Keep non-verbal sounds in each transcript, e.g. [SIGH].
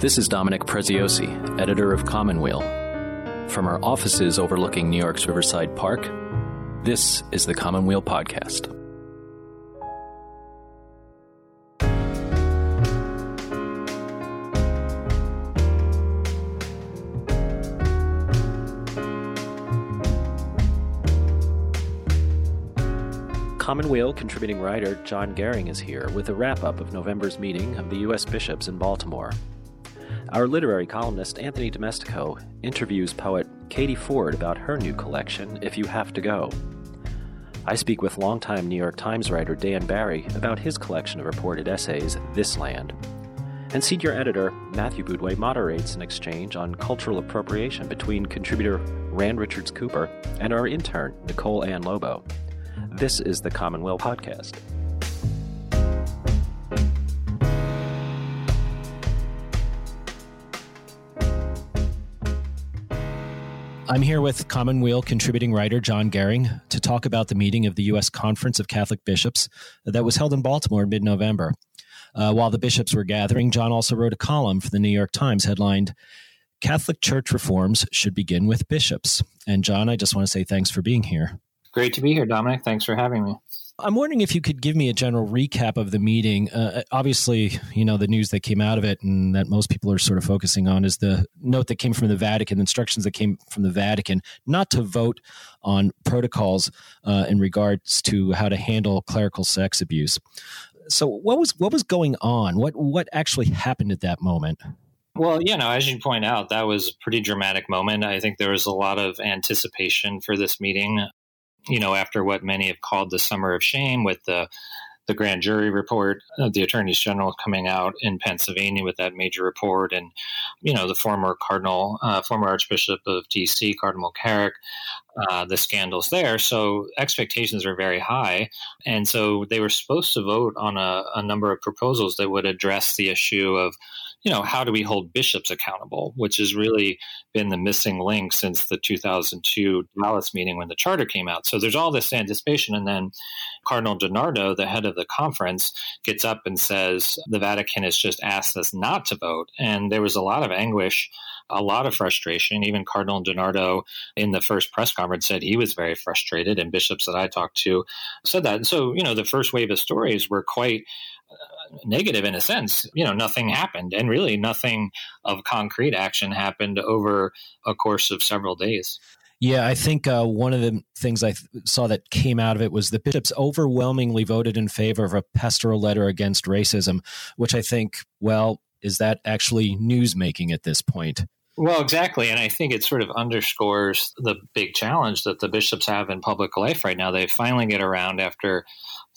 This is Dominic Preziosi, editor of Commonweal. From our offices overlooking New York's Riverside Park, this is the Commonweal Podcast. Commonweal contributing writer John Gehring is here with a wrap up of November's meeting of the U.S. bishops in Baltimore. Our literary columnist Anthony Domestico interviews poet Katie Ford about her new collection, If You Have to Go. I speak with longtime New York Times writer Dan Barry about his collection of reported essays, This Land. And senior editor Matthew Boudway moderates an exchange on cultural appropriation between contributor Rand Richards Cooper and our intern, Nicole Ann Lobo. This is the Commonweal Podcast. I'm here with Commonweal contributing writer John Gehring to talk about the meeting of the U.S. Conference of Catholic Bishops that was held in Baltimore in mid November. Uh, while the bishops were gathering, John also wrote a column for the New York Times headlined, Catholic Church Reforms Should Begin with Bishops. And John, I just want to say thanks for being here. Great to be here, Dominic. Thanks for having me. I'm wondering if you could give me a general recap of the meeting. Uh, obviously, you know, the news that came out of it and that most people are sort of focusing on is the note that came from the Vatican, the instructions that came from the Vatican not to vote on protocols uh, in regards to how to handle clerical sex abuse. So, what was what was going on? What what actually happened at that moment? Well, you know, as you point out, that was a pretty dramatic moment. I think there was a lot of anticipation for this meeting you know, after what many have called the summer of shame with the the grand jury report of the attorneys general coming out in Pennsylvania with that major report, and you know the former cardinal, uh, former Archbishop of D.C. Cardinal McCarrick, uh, the scandals there. So expectations are very high, and so they were supposed to vote on a, a number of proposals that would address the issue of you know, how do we hold bishops accountable, which has really been the missing link since the 2002 Dallas meeting when the charter came out. So there's all this anticipation. And then Cardinal DiNardo, the head of the conference, gets up and says, the Vatican has just asked us not to vote. And there was a lot of anguish a lot of frustration. Even Cardinal DiNardo in the first press conference said he was very frustrated, and bishops that I talked to said that. And so, you know, the first wave of stories were quite negative in a sense. You know, nothing happened, and really nothing of concrete action happened over a course of several days. Yeah, I think uh, one of the things I th- saw that came out of it was the bishops overwhelmingly voted in favor of a pastoral letter against racism, which I think, well, is that actually news making at this point? Well, exactly. And I think it sort of underscores the big challenge that the bishops have in public life right now. They finally get around after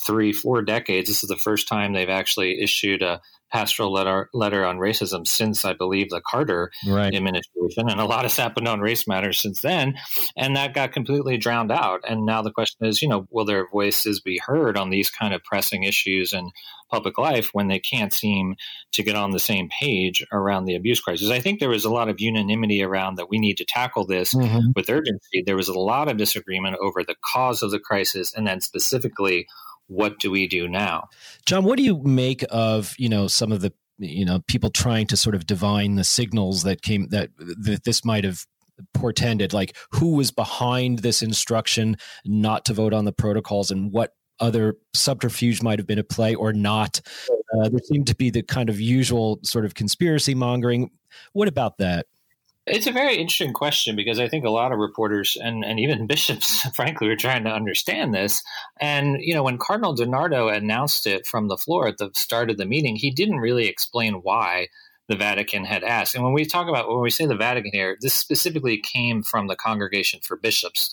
three, four decades. This is the first time they've actually issued a pastoral letter letter on racism since I believe the Carter right. administration, and a lot has happened on race matters since then, and that got completely drowned out. And now the question is, you know, will their voices be heard on these kind of pressing issues in public life when they can't seem to get on the same page around the abuse crisis? I think there was a lot of unanimity around that we need to tackle this mm-hmm. with urgency. There was a lot of disagreement over the cause of the crisis, and then specifically what do we do now? John, what do you make of, you know, some of the, you know, people trying to sort of divine the signals that came that that this might have portended like who was behind this instruction not to vote on the protocols and what other subterfuge might have been at play or not. Uh, there seemed to be the kind of usual sort of conspiracy mongering. What about that? It's a very interesting question because I think a lot of reporters and, and even [LAUGHS] bishops, frankly, were trying to understand this. And, you know, when Cardinal DiNardo announced it from the floor at the start of the meeting, he didn't really explain why the Vatican had asked. And when we talk about, when we say the Vatican here, this specifically came from the Congregation for Bishops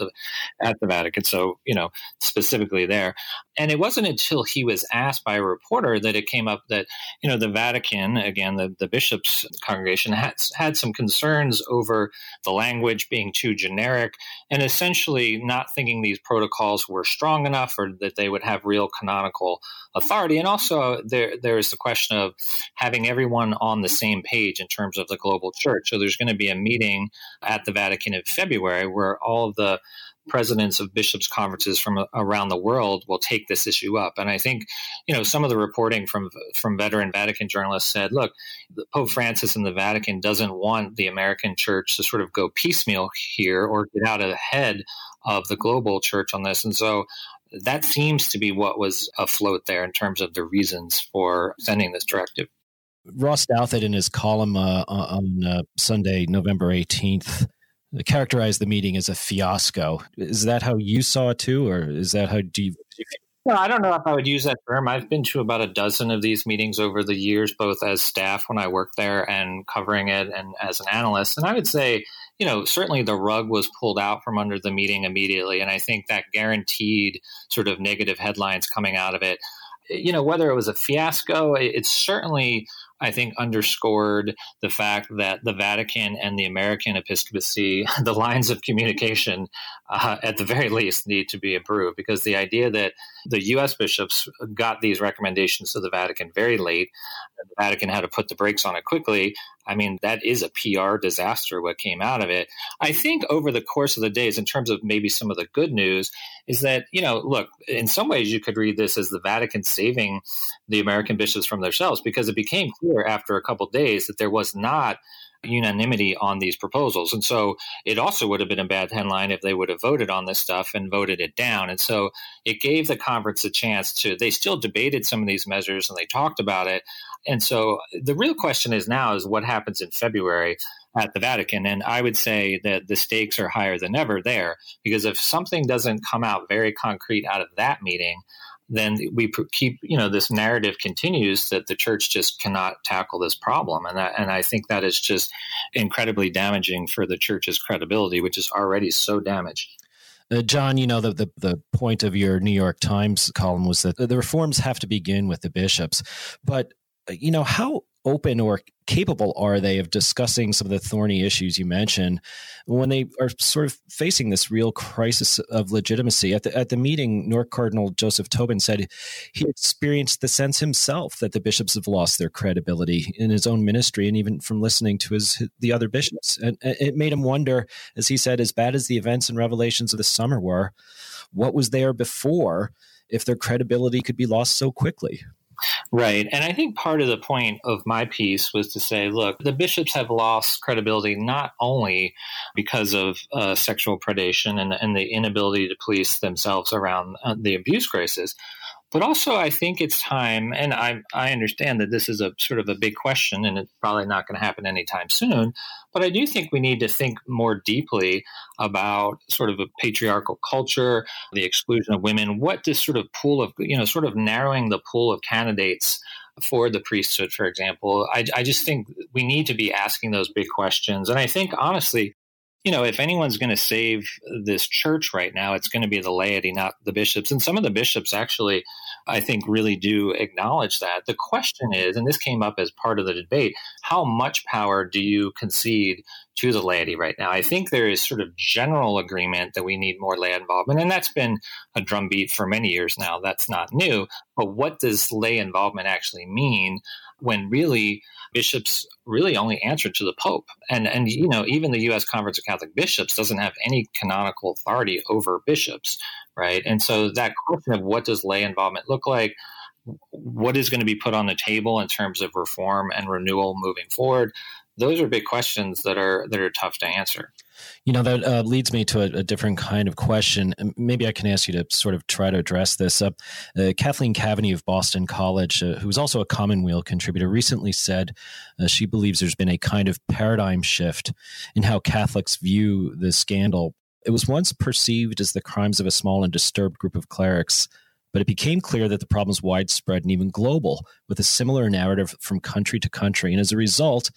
at the Vatican. So, you know, specifically there. And it wasn't until he was asked by a reporter that it came up that, you know, the Vatican, again, the, the bishops congregation had, had some concerns over the language being too generic and essentially not thinking these protocols were strong enough or that they would have real canonical authority. And also there, there is the question of having everyone on the same same page in terms of the global church. So there's going to be a meeting at the Vatican in February where all of the presidents of bishops conferences from around the world will take this issue up and i think you know some of the reporting from from veteran vatican journalists said look pope francis and the vatican doesn't want the american church to sort of go piecemeal here or get out ahead of the global church on this and so that seems to be what was afloat there in terms of the reasons for sending this directive. Ross Douthat, in his column uh, on uh, Sunday, November 18th, characterized the meeting as a fiasco. Is that how you saw it too, or is that how do you? Well, I don't know if I would use that term. I've been to about a dozen of these meetings over the years, both as staff when I worked there and covering it and as an analyst. And I would say you know, certainly the rug was pulled out from under the meeting immediately. And I think that guaranteed sort of negative headlines coming out of it. You know, whether it was a fiasco, it's certainly I think, underscored the fact that the Vatican and the American episcopacy, [LAUGHS] the lines of communication, uh, at the very least, need to be improved because the idea that the U.S. bishops got these recommendations to the Vatican very late, the Vatican had to put the brakes on it quickly. I mean, that is a PR disaster what came out of it. I think over the course of the days, in terms of maybe some of the good news, is that, you know, look, in some ways you could read this as the Vatican saving the American bishops from themselves because it became clear after a couple days that there was not unanimity on these proposals. And so it also would have been a bad headline if they would have voted on this stuff and voted it down. And so it gave the conference a chance to, they still debated some of these measures and they talked about it. And so the real question is now is what happens in February at the Vatican. And I would say that the stakes are higher than ever there because if something doesn't come out very concrete out of that meeting, then we keep, you know, this narrative continues that the church just cannot tackle this problem, and that, and I think that is just incredibly damaging for the church's credibility, which is already so damaged. Uh, John, you know, the, the, the point of your New York Times column was that the reforms have to begin with the bishops. But, uh, you know, how open or capable are they of discussing some of the thorny issues you mentioned when they are sort of facing this real crisis of legitimacy? At the, at the meeting, Newark Cardinal Joseph Tobin said he experienced the sense himself that the bishops have lost their credibility in his own ministry and even from listening to his the other bishops. And it made him wonder, as he said, as bad as the events and revelations of the summer were, what was there before if their credibility could be lost so quickly? Right. And I think part of the point of my piece was to say, look, the bishops have lost credibility not only because of uh, sexual predation and, and, the inability to police themselves around uh, the abuse crisis, but also, I think it's time, and I, I understand that this is a sort of a big question and it's probably not going to happen anytime soon. But I do think we need to think more deeply about sort of a patriarchal culture, the exclusion of women, what this sort of pool of, you know, sort of narrowing the pool of candidates for the priesthood, for example. I, I just think we need to be asking those big questions. And I think, honestly, you know, if anyone's going to save this church right now, it's going to be the laity, not the bishops. And some of the bishops actually, I think, really do acknowledge that. The question is, and this came up as part of the debate, how much power do you concede to the laity right now? I think there is sort of general agreement that we need more lay involvement. And that's been a drumbeat for many years now. That's not new. But what does lay involvement actually mean when really bishops really only answer to the Pope. And and you know, even the US Conference of Catholic Bishops doesn't have any canonical authority over bishops, right? And so that question of what does lay involvement look like, what is going to be put on the table in terms of reform and renewal moving forward, those are big questions that are that are tough to answer. You know, that uh, leads me to a, a, different kind of question. Maybe I can ask you to sort of try to address this. Uh, uh, Cathleen Kaveny of Boston College, uh, who is also a Commonweal contributor, recently said uh, she believes there's been a kind of paradigm shift in how Catholics view the scandal. It was once perceived as the crimes of a small and disturbed group of clerics but it became clear that the problem is widespread and even global, with a similar narrative from country to country. And as a result,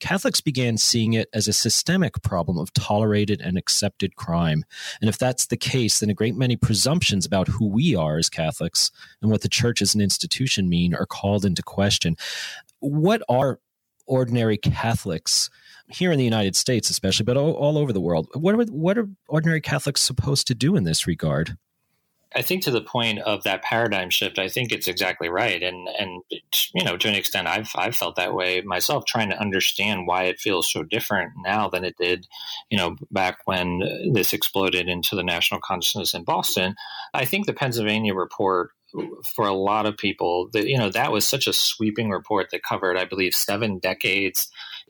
Catholics began seeing it as a systemic problem of tolerated and accepted crime. And if that's the case, then a great many presumptions about who we are as Catholics and what the church as an institution mean are called into question. What are ordinary Catholics? here in the United States, especially, but all, all over the world. What are what are ordinary Catholics supposed to do in this regard? I think to the point of that paradigm shift, I think it's exactly right, and and you know to an extent, I've I've felt that way myself, trying to understand why it feels so different now than it did, you know, back when this exploded into the national consciousness in Boston. I think the Pennsylvania report for a lot of people that you know that was such a sweeping report that covered, I believe, seven decades.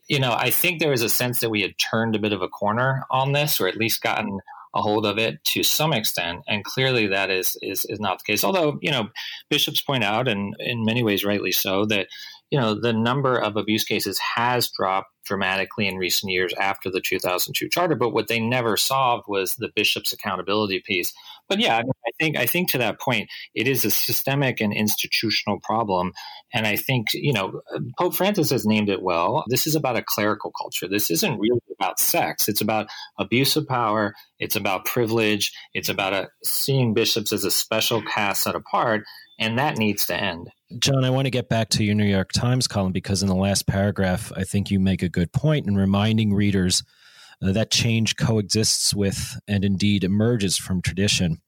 You know, I think there was a sense that we had turned a bit of a corner on this, or at least gotten a hold of it to some extent, and clearly that is is is not the case. Although you know, bishops point out, and in many ways rightly so, that you know the number of abuse cases has dropped dramatically in recent years after the 2002 charter. But what they never solved was the bishop's accountability piece. But yeah, think I think to that point, it is a systemic and institutional problem, and I think you know Pope Francis has named it well. This is about a clerical culture. This isn't really about sex. It's about abuse of power. It's about privilege. It's about a, seeing bishops as a special caste set apart, and that needs to end. John, I want to get back to your New York Times column because in the last paragraph, I think you make a good point in reminding readers uh, that change coexists with and indeed emerges from tradition.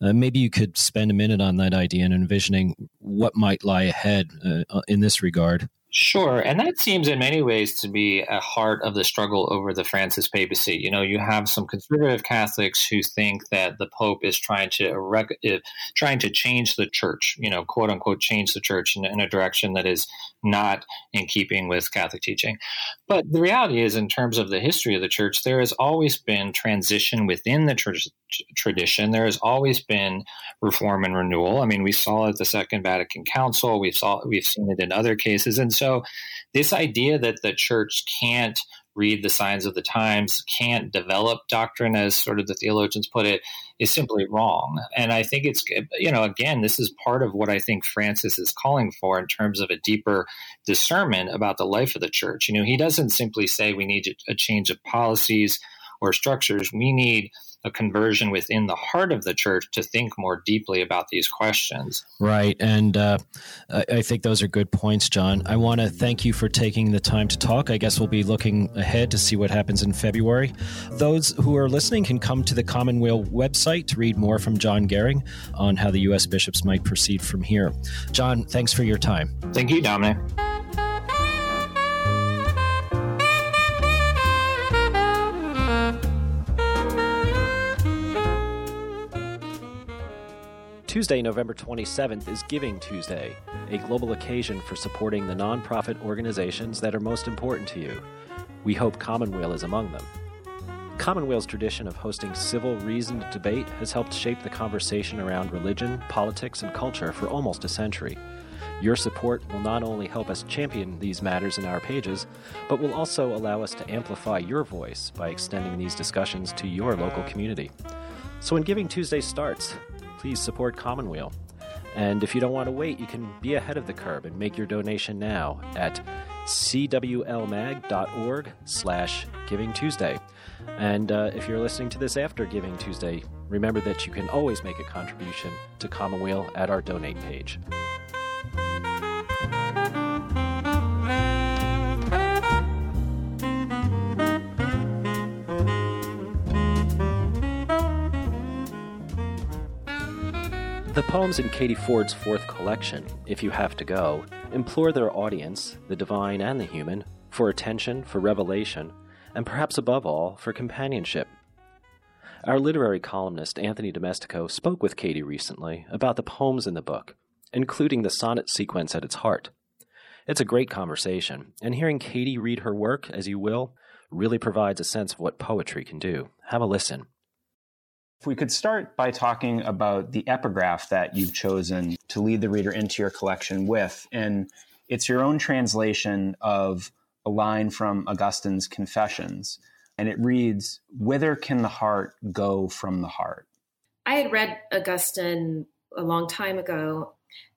Uh, maybe you could spend a minute on that idea and envisioning what might lie ahead uh, in this regard. Sure. And that seems in many ways to be a heart of the struggle over the Francis papacy. You know, you have some conservative Catholics who think that the Pope is trying to uh, trying to change the church, you know, quote unquote, change the church in, in a direction that is not in keeping with Catholic teaching. But the reality is, in terms of the history of the church, there has always been transition within the church tradition. There has always been reform and renewal. I mean, we saw it at the Second Vatican Council. We've saw we've seen it in other cases, and so this idea that the church can't read the signs of the times, can't develop doctrine, as sort of the theologians put it, is simply wrong. And I think it's, you know, again, this is part of what I think Francis is calling for in terms of a deeper discernment about the life of the church. You know, he doesn't simply say we need a change of policies or structures. We need a conversion within the heart of the church to think more deeply about these questions. Right. And uh, I think those are good points, John. I want to thank you for taking the time to talk. I guess we'll be looking ahead to see what happens in February. Those who are listening can come to the Commonweal website to read more from John Gehring on how the U.S. bishops might proceed from here. John, thanks for your time. Thank you, Dominic. Tuesday, November 27th is Giving Tuesday, a global occasion for supporting the nonprofit organizations that are most important to you. We hope Commonweal is among them. Commonweal's tradition of hosting civil, reasoned debate has helped shape the conversation around religion, politics, and culture for almost a century. Your support will not only help us champion these matters in our pages, but will also allow us to amplify your voice by extending these discussions to your local community. So when Giving Tuesday starts, please support Commonweal. And if you don't want to wait, you can be ahead of the curve and make your donation now at cwlmag.org slash Giving Tuesday. And uh, if you're listening to this after Giving Tuesday, remember that you can always make a contribution to Commonweal at our donate page. Poems in Katie Ford's fourth collection, If You Have to Go, implore their audience, the divine and the human, for attention, for revelation, and perhaps above all, for companionship. Our literary columnist Anthony Domestico spoke with Katie recently about the poems in the book, including the sonnet sequence at its heart. It's a great conversation, and hearing Katie read her work, as you will, really provides a sense of what poetry can do. Have a listen. If we could start by talking about the epigraph that you've chosen to lead the reader into your collection with. And it's your own translation of a line from Augustine's Confessions. And it reads, Whither can the heart go from the heart? I had read Augustine a long time ago,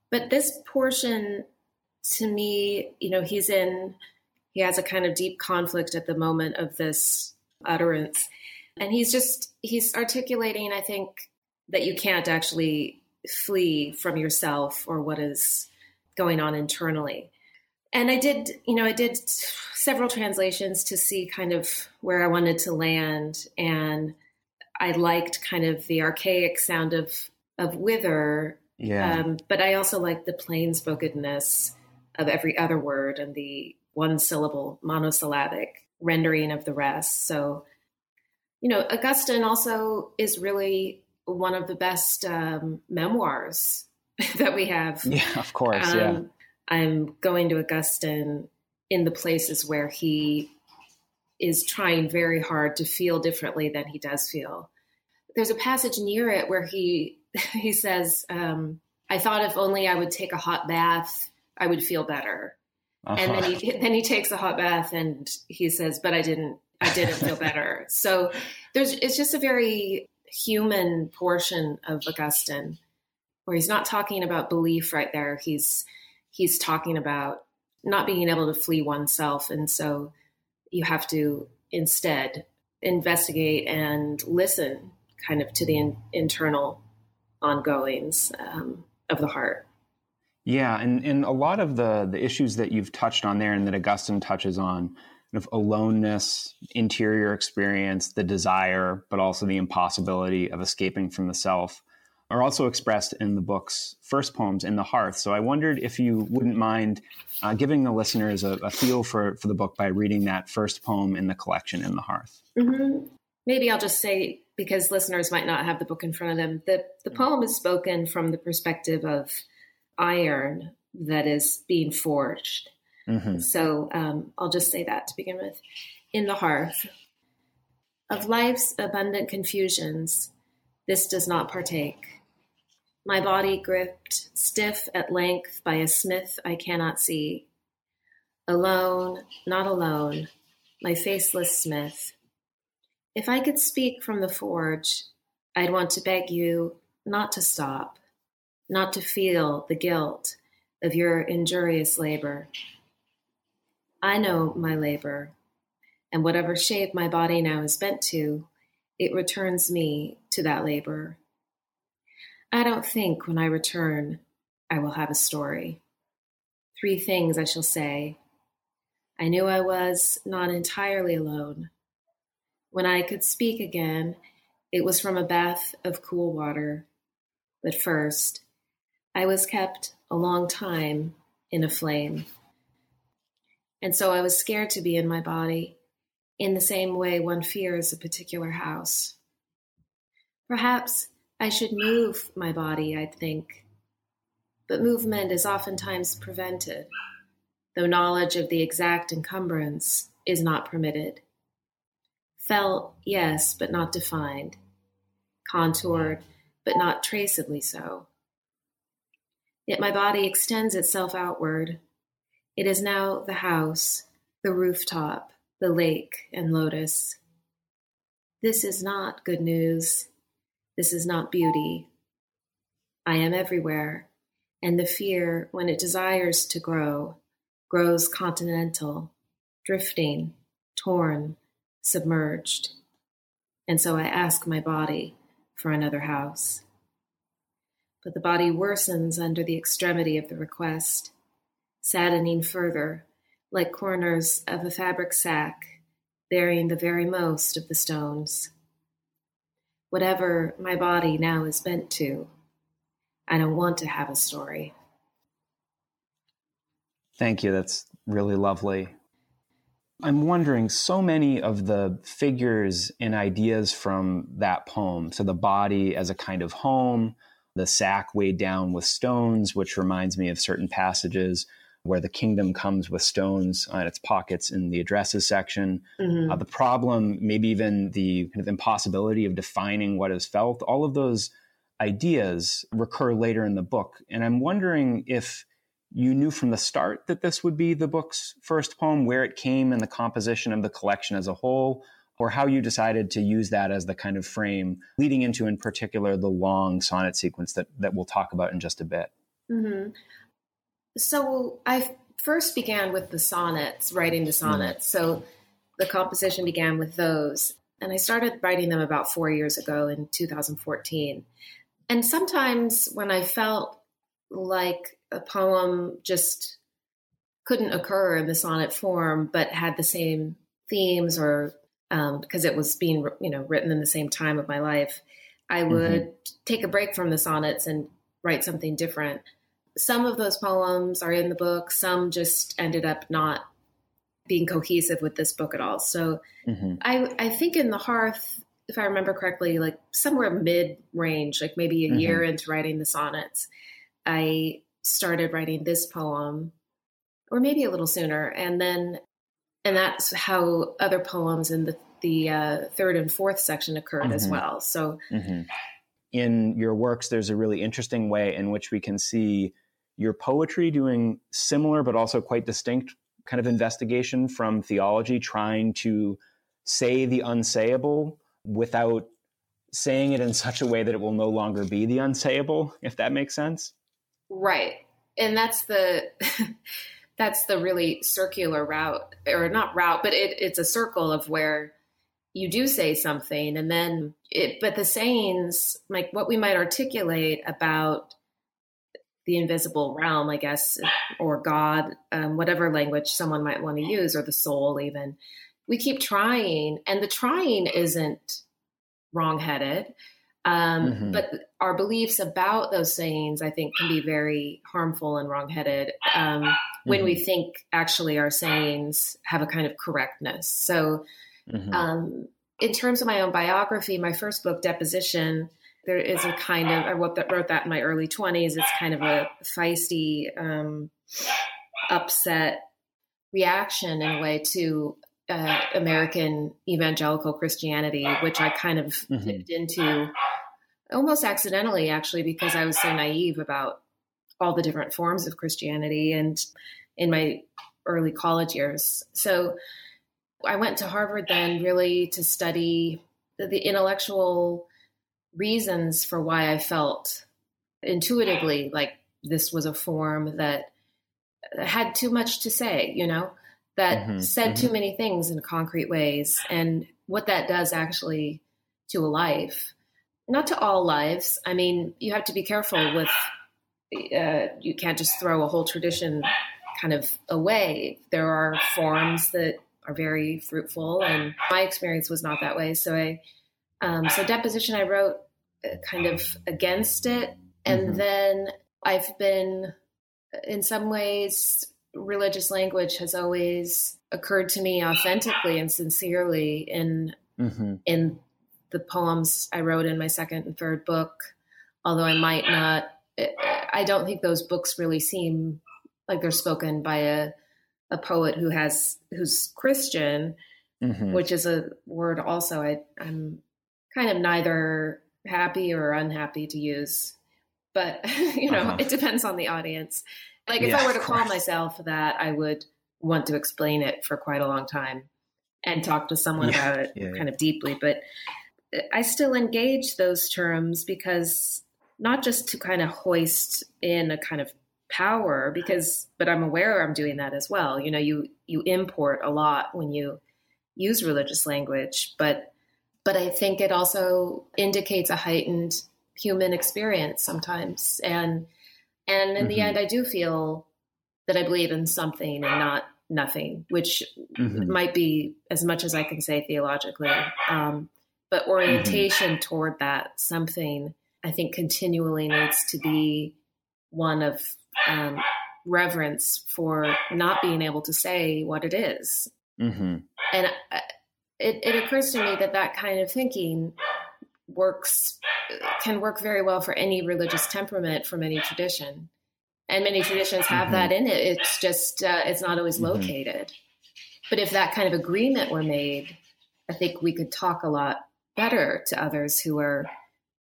but this portion to me, you know, he's in, he has a kind of deep conflict at the moment of this utterance. And he's just, he's articulating, I think, that you can't actually flee from yourself or what is going on internally. And I did, you know, I did several translations to see kind of where I wanted to land. And I liked kind of the archaic sound of of whither. Yeah. Um, but I also like the plain spokenness of every other word and the one syllable monosyllabic rendering of the rest. So, you know, Augustine also is really one of the best um, memoirs [LAUGHS] that we have. Yeah, of course. Um, yeah. I'm going to Augustine in the places where he is trying very hard to feel differently than he does feel. There's a passage near it where he [LAUGHS] he says, um, "I thought if only I would take a hot bath, I would feel better." Uh-huh. And then he then he takes a hot bath and he says, "But I didn't. I didn't feel better." So there's it's just a very human portion of Augustine where he's not talking about belief right there. He's he's talking about not being able to flee oneself, and so you have to instead investigate and listen, kind of to the in, internal ongoings um, of the heart. Yeah, and, and a lot of the the issues that you've touched on there and that Augustine touches on, of aloneness, interior experience, the desire, but also the impossibility of escaping from the self, are also expressed in the book's first poems, In the Hearth. So I wondered if you wouldn't mind uh, giving the listeners a, a, feel for, for the book by reading that first poem in the collection, In the Hearth. Mm-hmm. Maybe I'll just say, because listeners might not have the book in front of them, the, the poem is spoken from the perspective of iron that is being forged. Mm-hmm. So um, I'll just say that to begin with. In the hearth of life's abundant confusions, this does not partake. My body gripped stiff at length by a smith I cannot see. Alone, not alone, my faceless smith. If I could speak from the forge, I'd want to beg you not to stop not to feel the guilt of your injurious labor. I know my labor, and whatever shape my body now is bent to, it returns me to that labor. I don't think when I return I will have a story. Three things I shall say. I knew I was not entirely alone. When I could speak again, it was from a bath of cool water. But first, I was kept a long time in a flame. And so I was scared to be in my body in the same way one fears a particular house. Perhaps I should move my body, I'd think. But movement is oftentimes prevented, though knowledge of the exact encumbrance is not permitted. Felt, yes, but not defined. Contoured, but not traceably so. Yet my body extends itself outward. It is now the house, the rooftop, the lake, and lotus. This is not good news. This is not beauty. I am everywhere, and the fear, when it desires to grow, grows continental, drifting, torn, submerged. And so I ask my body for another house but the body worsens under the extremity of the request, saddening further, like corners of a fabric sack, bearing the very most of the stones. Whatever my body now is bent to, I don't want to have a story. Thank you. That's really lovely. I'm wondering so many of the figures and ideas from that poem, so the body as a kind of home, the sack weighed down with stones, which reminds me of certain passages where the kingdom comes with stones on its pockets in the addresses section. Mm-hmm. Uh, the problem, maybe even the kind of impossibility of defining what is felt, all of those ideas recur later in the book. And I'm wondering if you knew from the start that this would be the book's first poem, where it came in the composition of the collection as a whole, or how you decided to use that as the kind of frame leading into, in particular, the long sonnet sequence that, that we'll talk about in just a bit. Mm-hmm. So I first began with the sonnets, writing the mm-hmm. sonnets. Mm-hmm. So the composition began with those. And I started writing them about four years ago in 2014. And sometimes when I felt like a poem just couldn't occur in the sonnet form, but had the same themes or um, because it was being you know written in the same time of my life. I would mm-hmm. take a break from the sonnets and write something different. Some of those poems are in the book, some just ended up not being cohesive with this book at all. So mm-hmm. I, I think in the hearth, if I remember correctly, like somewhere mid range, like maybe a mm-hmm. year into writing the sonnets, I started writing this poem, or maybe a little sooner, and then and that's how other poems in the the uh, third and fourth section occurred mm-hmm. as well. So. Mm-hmm. In your works, there's a really interesting way in which we can see your poetry doing similar but also quite distinct kind of investigation from theology, trying to say the unsayable without saying it in such a way that it will no longer be the unsayable, if that makes sense. Right. And that's the [LAUGHS] that's the really circular route or not route, but it, it's a circle of where you do say something and then it but the sayings like what we might articulate about the invisible realm, I guess, or God, um, whatever language someone might want to use, or the soul, even. We keep trying, and the trying isn't wrongheaded. Um, mm-hmm. But our beliefs about those sayings, I think, can be very harmful and wrongheaded um, mm-hmm. when we mm-hmm. think actually our sayings have a kind of correctness. So, mm-hmm. um, in terms of my own biography, my first book, Deposition, there is a kind of I wrote that, wrote that in my early 20s. It's kind of a feisty, um, upset reaction in a way to uh, American evangelical Christianity, which I kind of mm-hmm. dipped into almost accidentally, actually, because I was so naive about all the different forms of Christianity and in my early college years. So I went to Harvard then really to study the, the intellectual reasons for why I felt intuitively like this was a form that had too much to say, you know, that mm-hmm, said mm-hmm. too many things in concrete ways and what that does actually to a life. Not to all lives. I mean, you have to be careful with, uh, you can't just throw a whole tradition kind of away. There are forms that are very fruitful, and my experience was not that way. So I, um, so deposition, I wrote kind of against it. And mm-hmm. then I've been, in some ways, religious language has always occurred to me authentically and sincerely in mm-hmm. in the poems I wrote in my second and third book. Although I might not, I don't think those books really seem like they're spoken by a a poet who has who's Christian, mm-hmm. which is a word also I, I'm kind of neither happy or unhappy to use. But, [LAUGHS] you know, uh-huh. it depends on the audience. Like if yeah, I were to call myself that, I would want to explain it for quite a long time and talk to someone yeah, about it yeah, kind of deeply. But I still engage those terms because not just to kind of hoist in a kind of power because but I'm aware I'm doing that as well. You know, you you import a lot when you use religious language, but but I think it also indicates a heightened human experience sometimes. And and in mm-hmm. the end, I do feel that I believe in something and not nothing, which mm-hmm. might be as much as I can say theologically. Um, but mm-hmm. orientation mm-hmm. toward that something, I think, continually needs to be one of um, reverence for not being able to say what it is. Mm-hmm. And it, it occurs to me that that kind of thinking works can work very well for any religious temperament from any tradition and many traditions have mm-hmm. that in it it's just uh, it's not always mm-hmm. located but if that kind of agreement were made i think we could talk a lot better to others who are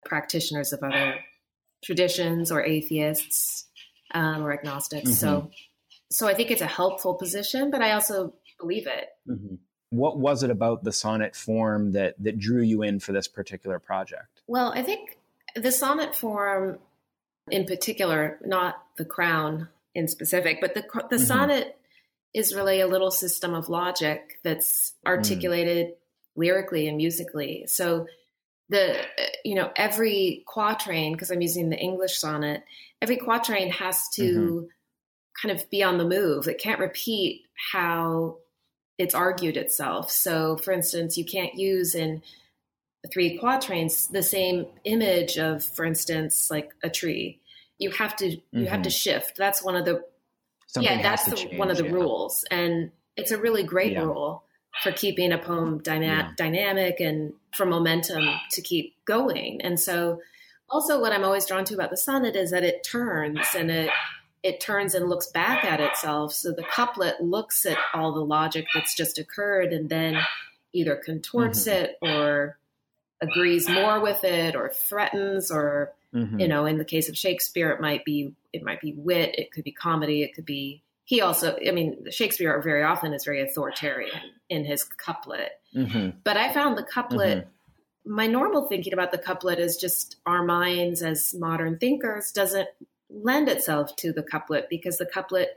practitioners of other traditions or atheists um, or agnostics mm-hmm. so so i think it's a helpful position but i also believe it mm-hmm what was it about the sonnet form that that drew you in for this particular project? Well, I think the sonnet form in particular, not the crown in specific, but the the mm-hmm. sonnet is really a little system of logic that's articulated mm. lyrically and musically. So the you know every quatrain because I'm using the English sonnet, every quatrain has to mm-hmm. kind of be on the move. It can't repeat how it's argued itself. So, for instance, you can't use in three quatrains the same image of, for instance, like a tree. You have to you mm-hmm. have to mm-hmm. shift. That's one of the Something yeah, that's the, change, one of the yeah. rules, and it's a really great yeah. rule for keeping a poem dyna- yeah. dynamic and for momentum to keep going. And so, also, what I'm always drawn to about the sonnet is that it turns and it it turns and looks back at itself. So the couplet looks at all the logic that's just occurred and then either contorts mm-hmm. it or agrees more with it or threatens or mm-hmm. you know in the case of shakespeare it might be it might be wit it could be comedy it could be he also i mean shakespeare very often is very authoritarian in his couplet mm-hmm. but i found the couplet mm-hmm. my normal thinking about the couplet is just our minds as modern thinkers doesn't lend itself to the couplet because the couplet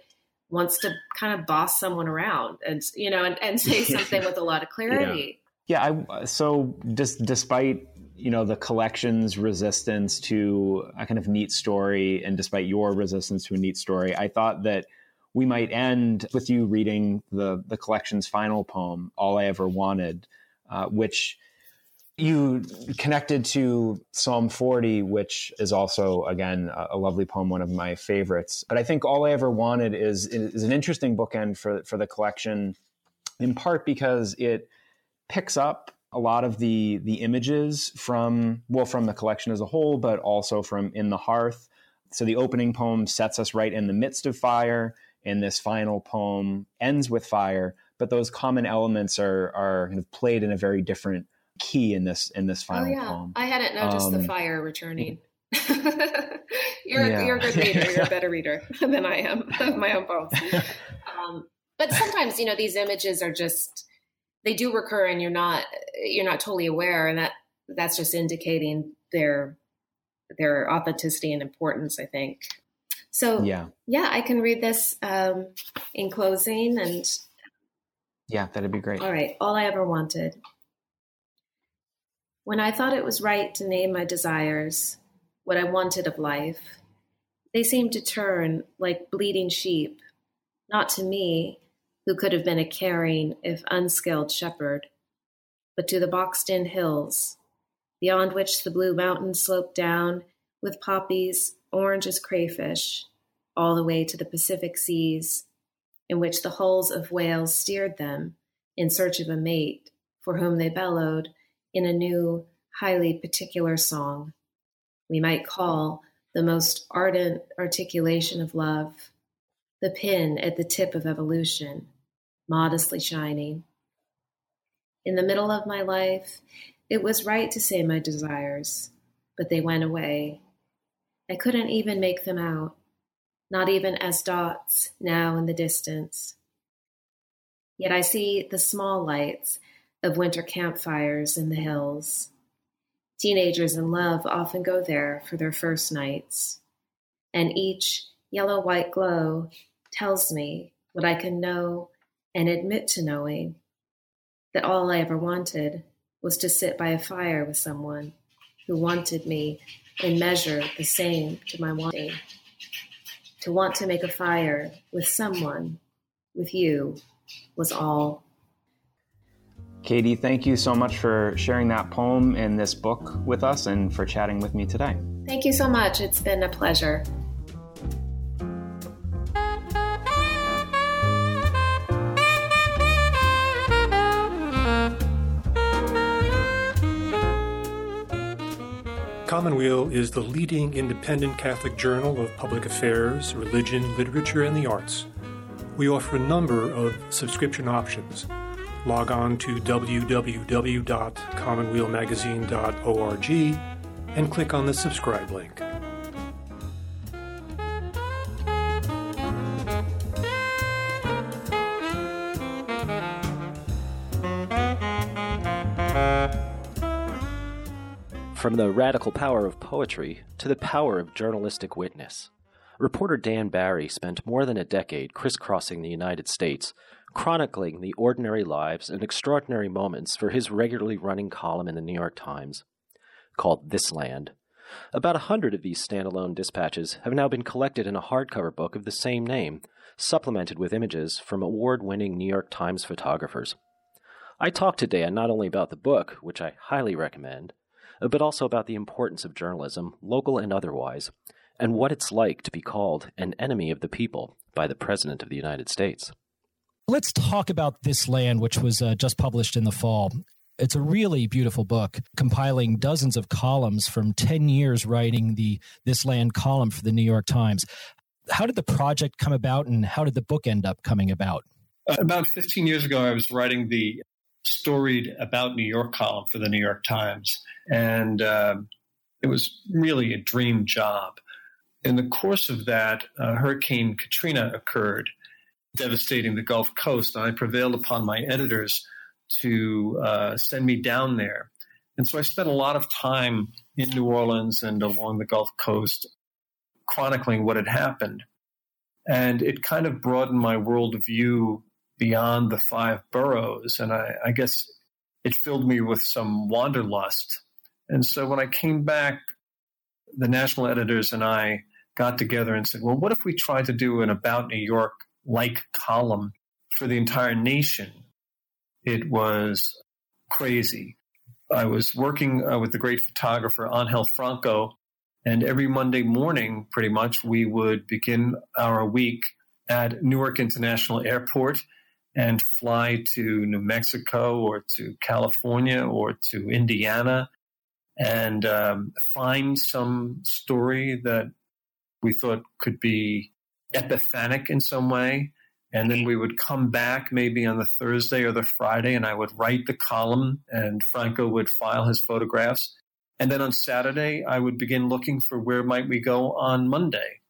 wants to kind of boss someone around and you know and, and say [LAUGHS] something with a lot of clarity. Yeah, yeah I, so just despite you know the collection's resistance to a kind of neat story and despite your resistance to a neat story i thought that we might end with you reading the the collection's final poem all i ever wanted uh, which you connected to Psalm 40, which is also, again, a, lovely poem, one of my favorites. But I think All I Ever Wanted is, is an interesting bookend for, for the collection, in part because it picks up a lot of the, the images from, well, from the collection as a whole, but also from In the Hearth. So the opening poem sets us right in the midst of fire, and this final poem ends with fire. But those common elements are, are kind of played in a very different key in this in this oh, final oh, yeah. poem. I hadn't noticed um, the fire returning. [LAUGHS] you're yeah. you're a good reader. You're a [LAUGHS] better reader [LAUGHS] than I am of my own poems. Um, but sometimes you know these images are just they do recur, and you're not you're not totally aware, and that that's just indicating their their authenticity and importance. I think. So yeah, yeah, I can read this um, in closing, and yeah, that'd be great. All right, all I ever wanted. When I thought it was right to name my desires, what I wanted of life, they seemed to turn like bleeding sheep, not to me, who could have been a caring, if unskilled shepherd, but to the boxed in hills, beyond which the blue mountains sloped down with poppies orange as crayfish, all the way to the Pacific seas, in which the hulls of whales steered them in search of a mate for whom they bellowed in a new, highly particular song we might call the most ardent articulation of love, the pin at the tip of evolution, modestly shining. In the middle of my life, it was right to say my desires, but they went away. I couldn't even make them out, not even as dots now in the distance. Yet I see the small lights of winter campfires in the hills. Teenagers in love often go there for their first nights, and each yellow white glow tells me what I can know and admit to knowing that all I ever wanted was to sit by a fire with someone who wanted me in measure the same to my wanting. To want to make a fire with someone, with you, was all Katie, thank you so much for sharing that poem and this book with us and for chatting with me today. Thank you so much. It's been a pleasure. Commonweal is the leading independent Catholic journal of public affairs, religion, literature, and the arts. We offer a number of subscription options log on to www.commonwealmagazine.org and click on the subscribe link. From the radical power of poetry to the power of journalistic witness, reporter Dan Barry spent more than a decade crisscrossing the United States chronicling the ordinary lives and extraordinary moments for his regularly running column in the New York Times, called This Land. About a hundred of these standalone dispatches have now been collected in a hardcover book of the same name, supplemented with images from award winning New York Times photographers. I talked to Dan not only about the book, which I highly recommend, but also about the importance of journalism, local and otherwise, and what it's like to be called an enemy of the people by the President of the United States. Let's talk about This Land, which was uh, just published in the fall. It's a really beautiful book, compiling dozens of columns from 10 years writing the This Land column for the New York Times. How did the project come about and how did the book end up coming about? About 15 years ago, I was writing the storied About New York column for the New York Times. And uh, it was really a dream job. In the course of that, uh, Hurricane Katrina occurred, devastating the Gulf Coast. And I prevailed upon my editors to uh, send me down there. And so I spent a lot of time in New Orleans and along the Gulf Coast chronicling what had happened. And it kind of broadened my worldview beyond the five boroughs. And I, I guess it filled me with some wanderlust. And so when I came back, the national editors and I got together and said, well, what if we tried to do an About New York like column for the entire nation? It was crazy. I was working uh, with the great photographer Angel Franco, and every Monday morning, pretty much, we would begin our week at Newark International Airport and fly to New Mexico or to California or to Indiana and um, find some story that we thought could be epiphanic in some way and then we would come back maybe on the Thursday or the Friday, and I would write the column, and Franco would file his photographs. And then on Saturday, I would begin looking for where might we go on Monday.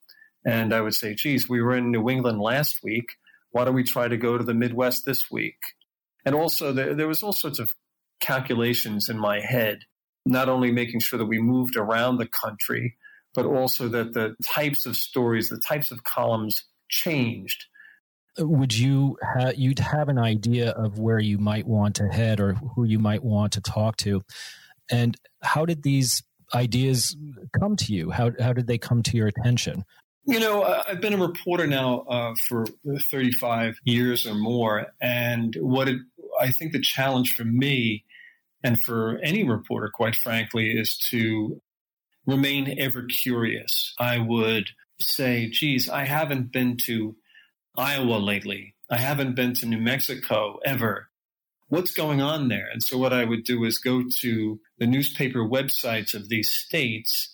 And I would say, geez, we were in New England last week. Why don't we try to go to the Midwest this week? And also, there, there was all sorts of calculations in my head, not only making sure that we moved around the country, but also that the types of stories, the types of columns changed. Would you ha- you'd have an idea of where you might want to head or who you might want to talk to? And how did these ideas come to you? How, how did they come to your attention? You know i've been a reporter now uh, for 35 years or more and what it, i think the challenge for me and for any reporter quite frankly is to remain ever curious i would say geez i haven't been to Iowa lately. I haven't been to New Mexico ever. What's going on there? And so what I would do is go to the newspaper websites of these states.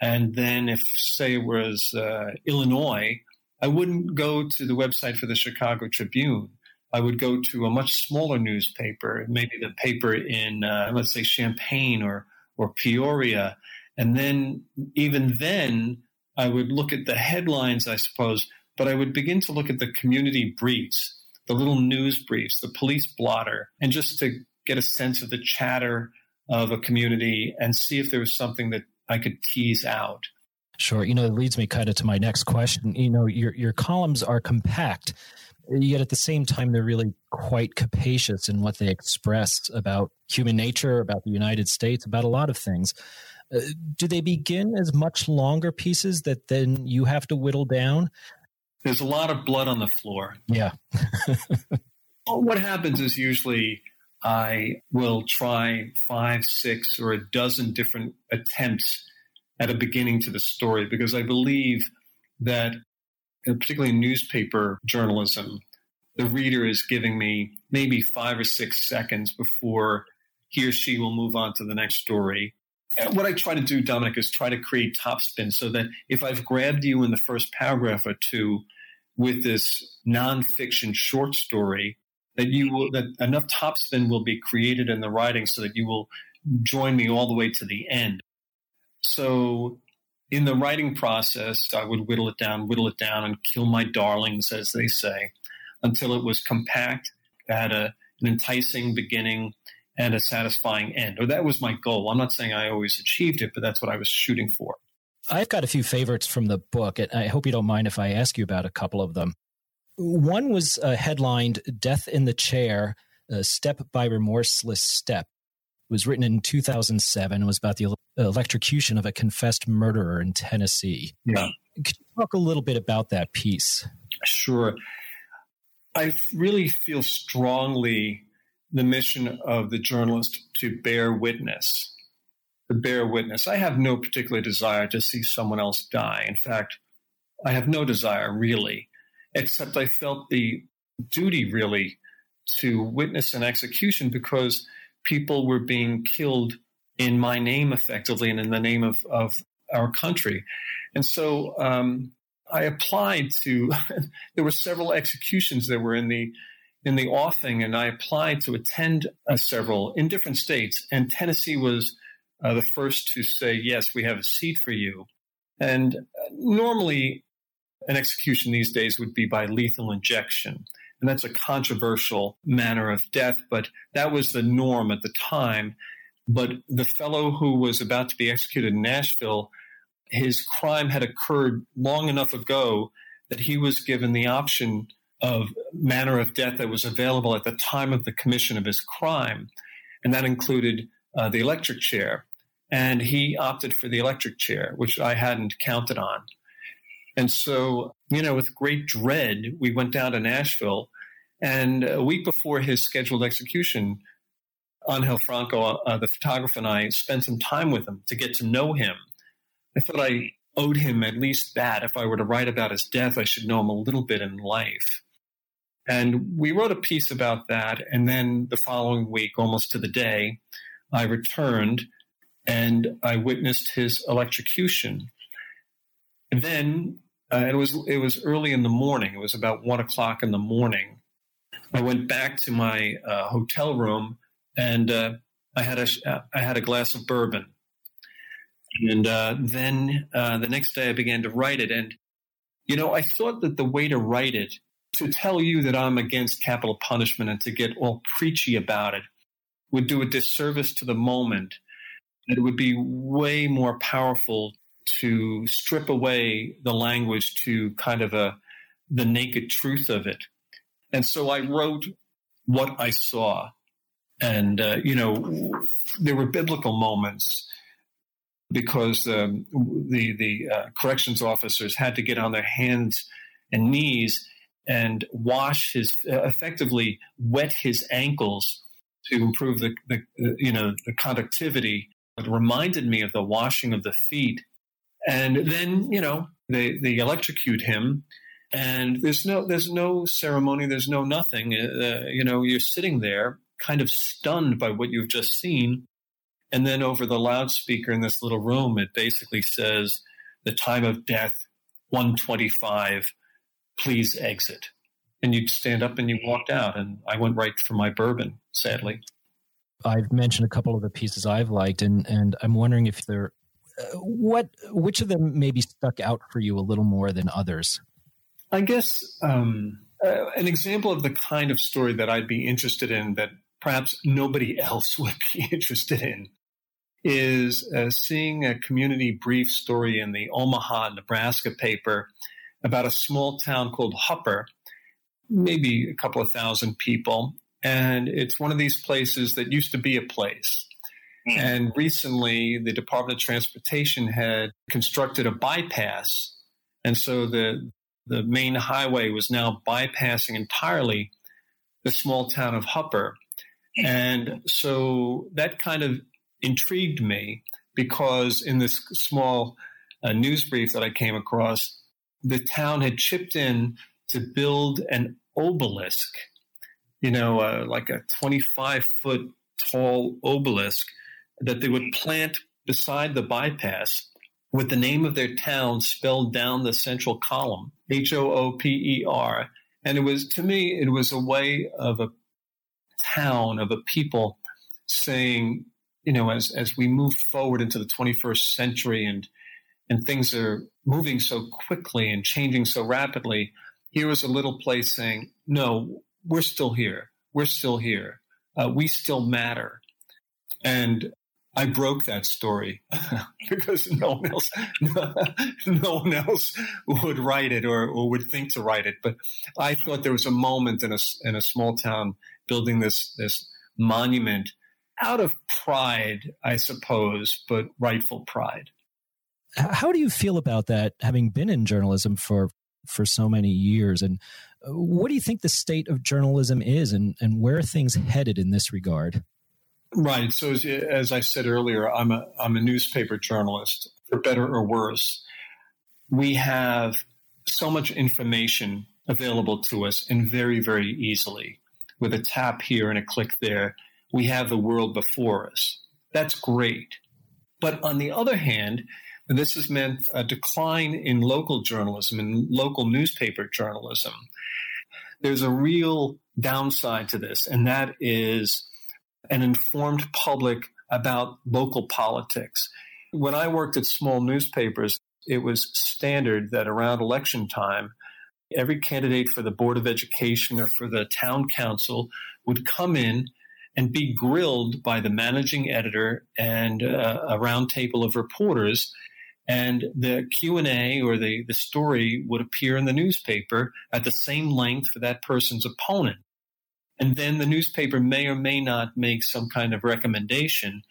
And then if, say, it was uh, Illinois, I wouldn't go to the website for the Chicago Tribune. I would go to a much smaller newspaper, maybe the paper in, uh, let's say, Champaign or, or Peoria. And then, even then, I would look at the headlines, I suppose but I would begin to look at the community briefs, the little news briefs, the police blotter, and just to get a sense of the chatter of a community and see if there was something that I could tease out. Sure. You know, it leads me kind of to my next question. You know, your your columns are compact, yet at the same time they're really quite capacious in what they express about human nature, about the United States, about a lot of things. Uh, do they begin as much longer pieces that then you have to whittle down? there's a lot of blood on the floor. Yeah. [LAUGHS] what happens is usually I will try five, six, or a dozen different attempts at a beginning to the story because I believe that, particularly in newspaper journalism, the reader is giving me maybe five or six seconds before he or she will move on to the next story. What I try to do, Dominic, is try to create topspin so that if I've grabbed you in the first paragraph or two, with this nonfiction short story that you will that enough topspin will be created in the writing so that you will join me all the way to the end. So in the writing process, I would whittle it down, whittle it down, and kill my darlings, as they say, until it was compact, had a, an enticing beginning and a satisfying end. Or that was my goal. I'm not saying I always achieved it, but that's what I was shooting for. I've got a few favorites from the book, and I hope you don't mind if I ask you about a couple of them. One was uh, headlined Death in the Chair, a Step by Remorseless Step. It was written in 2007. It was about the electrocution of a confessed murderer in Tennessee. Yeah. Could you talk a little bit about that piece? Sure. I really feel strongly the mission of the journalist to bear witness. To bear witness. I have no particular desire to see someone else die. In fact, I have no desire really, except I felt the duty really to witness an execution because people were being killed in my name effectively and in the name of, of our country. And so um, I applied to, [LAUGHS] there were several executions that were in the in the offing, and I applied to attend uh, several in different states. And Tennessee was uh, the first to say, yes, we have a seat for you. And uh, normally, an execution these days would be by lethal injection. And that's a controversial manner of death, but that was the norm at the time. But the fellow who was about to be executed in Nashville, his crime had occurred long enough ago that he was given the option of manner of death that was available at the time of the commission of his crime. And that included uh, the electric chair. And he opted for the electric chair, which I hadn't counted on. And so, you know, with great dread, we went down to Nashville. And a week before his scheduled execution, Angel Franco, uh, the photographer, and I spent some time with him to get to know him. I thought I owed him at least that. If I were to write about his death, I should know him a little bit in life. And we wrote a piece about that. And then the following week, almost to the day, I returned and I witnessed his electrocution. And then uh, it was it was early in the morning. It was about one o'clock in the morning. I went back to my uh, hotel room and uh, I had a I had a glass of bourbon. And uh, then uh, the next day I began to write it. And you know, I thought that the way to write it to tell you that I'm against capital punishment and to get all preachy about it would do a disservice to the moment. It would be way more powerful to strip away the language to kind of a the naked truth of it. And so I wrote what I saw. And, uh, you know, there were biblical moments because um, the, the uh, corrections officers had to get on their hands and knees and wash his effectively wet his ankles to improve the, the you know the conductivity it reminded me of the washing of the feet. And then you know they they electrocute him. And there's no there's no ceremony there's no nothing. Uh, you know you're sitting there kind of stunned by what you've just seen. And then over the loudspeaker in this little room it basically says the time of death 125 please exit. And you'd stand up and you walked out. And I went right for my bourbon, sadly. I've mentioned a couple of the pieces I've liked, and, and I'm wondering if they're uh, what which of them maybe stuck out for you a little more than others. I guess um, uh, an example of the kind of story that I'd be interested in that perhaps nobody [LAUGHS] else would be interested in is uh, seeing a community brief story in the Omaha, Nebraska paper about a small town called Hooper, maybe a couple of thousand people. And it's one of these places that used to be a place. Mm. And recently, the Department of Transportation had constructed a bypass. And so the, the main highway was now bypassing entirely the small town of Hooper. And so that kind of intrigued me because in this small uh, news brief that I came across, the town had chipped in to build an obelisk, you know, uh, like a 25 foot tall obelisk that they would plant beside the bypass with the name of their town spelled down the central column, H O O P E R. And it was, to me, it was a way of a town, of a people saying, you know, as, as we move forward into the 21st century and and things are moving so quickly and changing so rapidly, here was a little place saying, no, we're still here. We're still here. Uh, we still matter. And I broke that story [LAUGHS] because no one else, [LAUGHS] no, one else would write it or, or, would think to write it. But I thought there was a moment in a in a small town building this this monument out of pride, I suppose, but rightful pride. How do you feel about that, having been in journalism for for so many years. And uh, what do you think the state of journalism is and, and where are things headed in this regard? Right. So as, as I said earlier, I'm a, I'm a newspaper journalist, for better or worse. We have so much information available to us and very, very easily. With a tap here and a click there, we have the world before us. That's great. But on the other hand, this has meant a decline in local journalism and local newspaper journalism. There's a real downside to this, and that is an informed public about local politics. When I worked at small newspapers, it was standard that around election time, every candidate for the Board of Education or for the town council would come in and be grilled by the managing editor and uh, a roundtable of reporters and the q&a or the, the story would appear in the newspaper at the same length for that person's opponent. And then the newspaper may or may not make some kind of recommendation.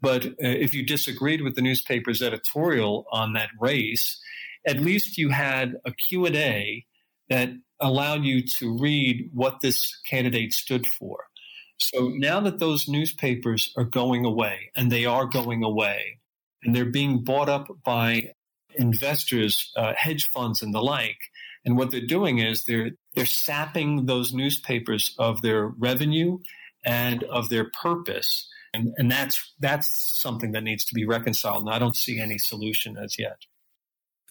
But uh, if you disagreed with the newspaper's editorial on that race at least you had a q&a that allowed you to read what this candidate stood for. So now that those newspapers are going away and they are going away and they're being bought up by investors, uh, hedge funds, and the like. And what they're doing is they're they're sapping those newspapers of their revenue and of their purpose. And, and that's that's something that needs to be reconciled. And I don't see any solution as yet.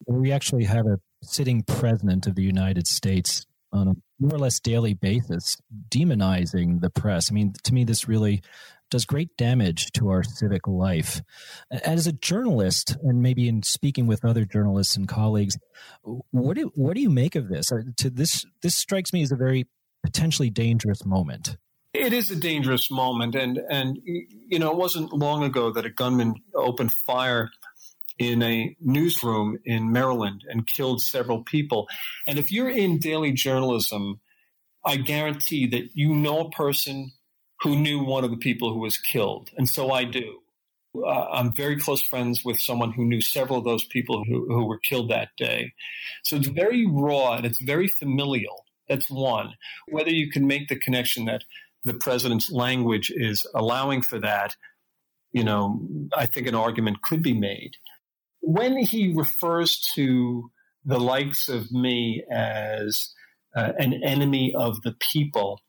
We actually have a sitting president of the United States on a more or less daily basis demonizing the press. I mean, to me, this really does great damage to our civic life. As a journalist, and maybe in speaking with other journalists and colleagues, what do what do you make of this? To this this strikes me as a very potentially dangerous moment. It is a dangerous moment, and and you know it wasn't long ago that a gunman opened fire in a newsroom in Maryland and killed several people. And if you're in daily journalism, I guarantee that you know a person who knew one of the people who was killed. And so I do. Uh, I'm very close friends with someone who knew several of those people who, who were killed that day. So it's very raw and it's very familial. That's one. Whether you can make the connection that the president's language is allowing for that, you know, I think an argument could be made. When he refers to the likes of me as uh, an enemy of the people,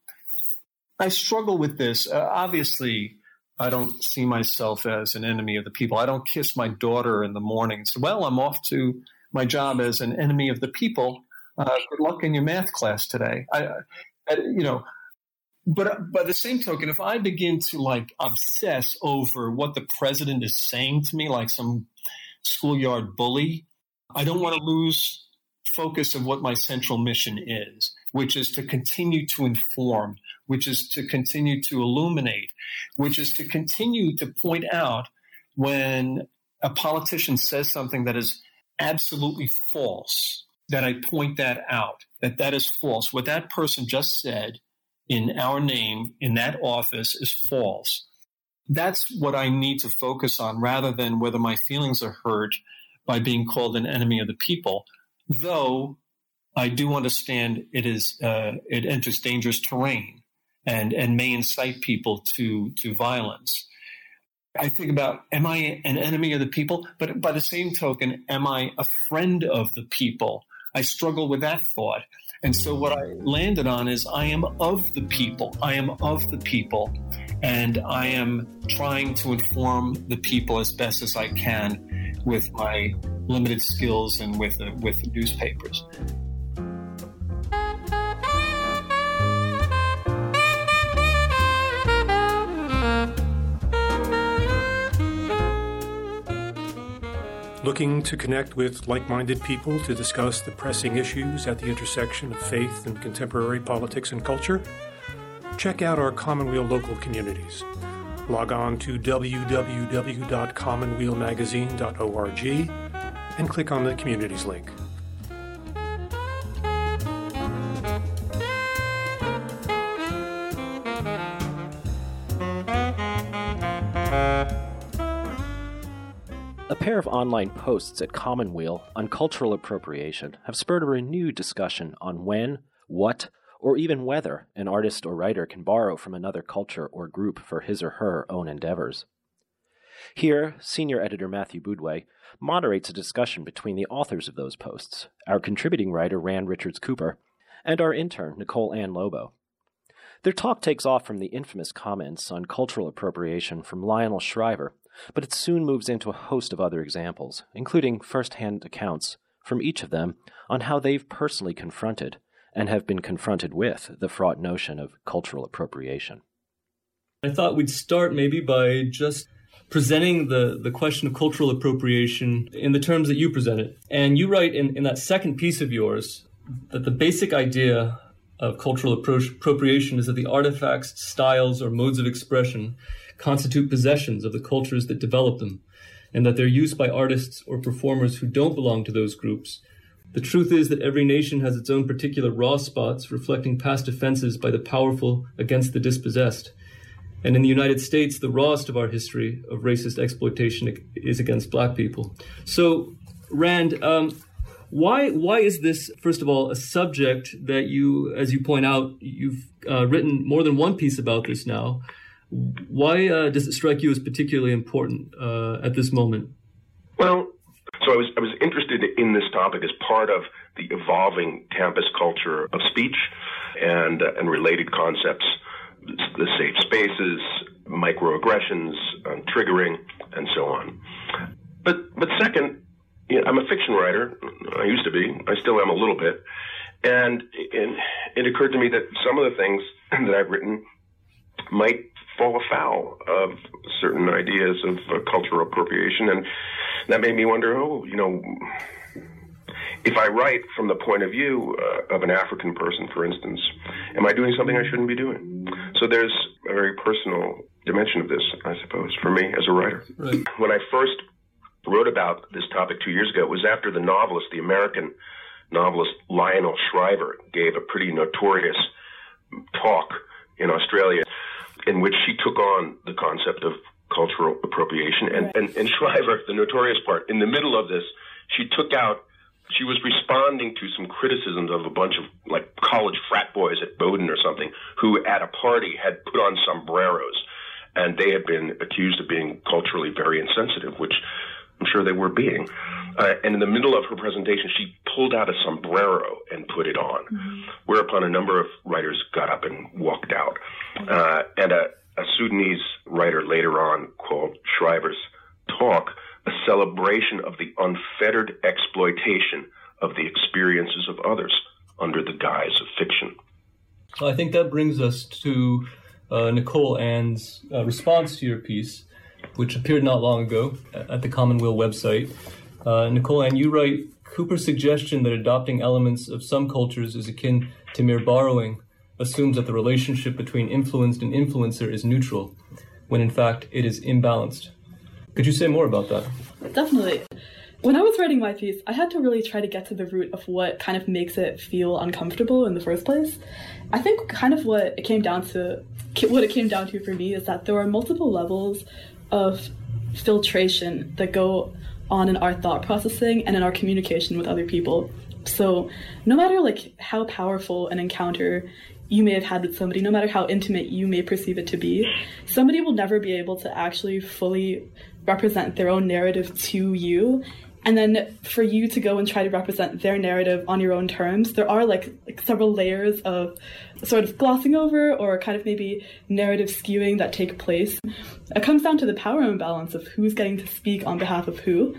I struggle with this. Uh, obviously, I don't see myself as an enemy of the people. I don't kiss my daughter in the morning and say, well, I'm off to my job as an enemy of the people. Uh, good luck in your math class today. I, I, you know, but by the same token, if I begin to like obsess over what the president is saying to me, like some schoolyard bully, I don't want to lose focus of what my central mission is, which is to continue to inform, which is to continue to illuminate, which is to continue to point out when a politician says something that is absolutely false, that I point that out, that that is false. What that person just said in our name in that office is false. That's what I need to focus on rather than whether my feelings are hurt by being called an enemy of the people. Though I do understand it is uh, it enters dangerous terrain and and may incite people to to violence. I think about am I an enemy of the people? But by the same token, am I a friend of the people? I struggle with that thought. And so what I landed on is I am of the people. I am of the people. And I am trying to inform the people as best as I can with my limited skills and with, uh, with newspapers. Looking to connect with like minded people to discuss the pressing issues at the intersection of faith and contemporary politics and culture? Check out our Commonweal local communities. Log on to www.commonwealmagazine.org and click on the Communities link. Pair of online posts at Commonweal on cultural appropriation have spurred a renewed discussion on when, what, or even whether an artist or writer can borrow from another culture or group for his or her own endeavors. Here, senior editor Matthew Boudway moderates a discussion between the authors of those posts, our contributing writer Rand Richards Cooper, and our intern Nicole Ann Lobo. Their talk takes off from the infamous comments on cultural appropriation from Lionel Shriver, but it soon moves into a host of other examples, including first hand accounts from each of them on how they've personally confronted and have been confronted with the fraught notion of cultural appropriation. I thought we'd start maybe by just presenting the, the question of cultural appropriation in the terms that you present it. And you write in, in that second piece of yours that the basic idea of cultural appro- appropriation is that the artifacts, styles, or modes of expression constitute possessions of the cultures that develop them, and that their use by artists or performers who don't belong to those groups. The truth is that every nation has its own particular raw spots reflecting past offenses by the powerful against the dispossessed. And in the United States, the rawest of our history of racist exploitation is against black people. So, Rand, um, why why is this first of all a subject that you, as you point out, you've uh, written more than one piece about this now? Why uh, does it strike you as particularly important uh, at this moment? Well, so I was I was interested in this topic as part of the evolving campus culture of speech and uh, and related concepts, the safe spaces, microaggressions, um, triggering, and so on. But but second, you know, I'm a fiction writer. I used to be. I still am a little bit. And, and it occurred to me that some of the things [CLEARS THROAT] that I've written might fall afoul of certain ideas of uh, cultural appropriation. And that made me wonder, oh, you know, if I write from the point of view uh, of an African person, for instance, am I doing something I shouldn't be doing? So there's a very personal dimension of this, I suppose, for me as a writer. Right. When I first wrote about this topic two years ago it was after the novelist, the American novelist Lionel Shriver, gave a pretty notorious talk in Australia in which she took on the concept of cultural appropriation. And, right. and, and Shriver, the notorious part, in the middle of this, she took out she was responding to some criticisms of a bunch of like college frat boys at Bowdoin or something who at a party had put on sombreros and they had been accused of being culturally very insensitive, which I'm sure they were being. Uh, and in the middle of her presentation, she pulled out a sombrero and put it on, mm-hmm. whereupon a number of writers got up and walked out. Uh, and a, a Sudanese writer later on called Shriver's Talk, a celebration of the unfettered exploitation of the experiences of others under the guise of fiction. I think that brings us to uh, Nicole Ann's uh, response to your piece which appeared not long ago at the Commonweal website. Uh, Nicole Ann, you write Cooper's suggestion that adopting elements of some cultures is akin to mere borrowing assumes that the relationship between influenced and influencer is neutral, when in fact it is imbalanced. Could you say more about that? Definitely. When I was writing my piece, I had to really try to get to the root of what kind of makes it feel uncomfortable in the first place. I think kind of what it came down to, what it came down to for me is that there are multiple levels of filtration that go on in our thought processing and in our communication with other people. So, no matter like how powerful an encounter you may have had with somebody, no matter how intimate you may perceive it to be, somebody will never be able to actually fully represent their own narrative to you and then for you to go and try to represent their narrative on your own terms there are like, like, several layers of sort of glossing over or kind of maybe narrative skewing that take place it comes down to the power imbalance of who's getting to speak on behalf of who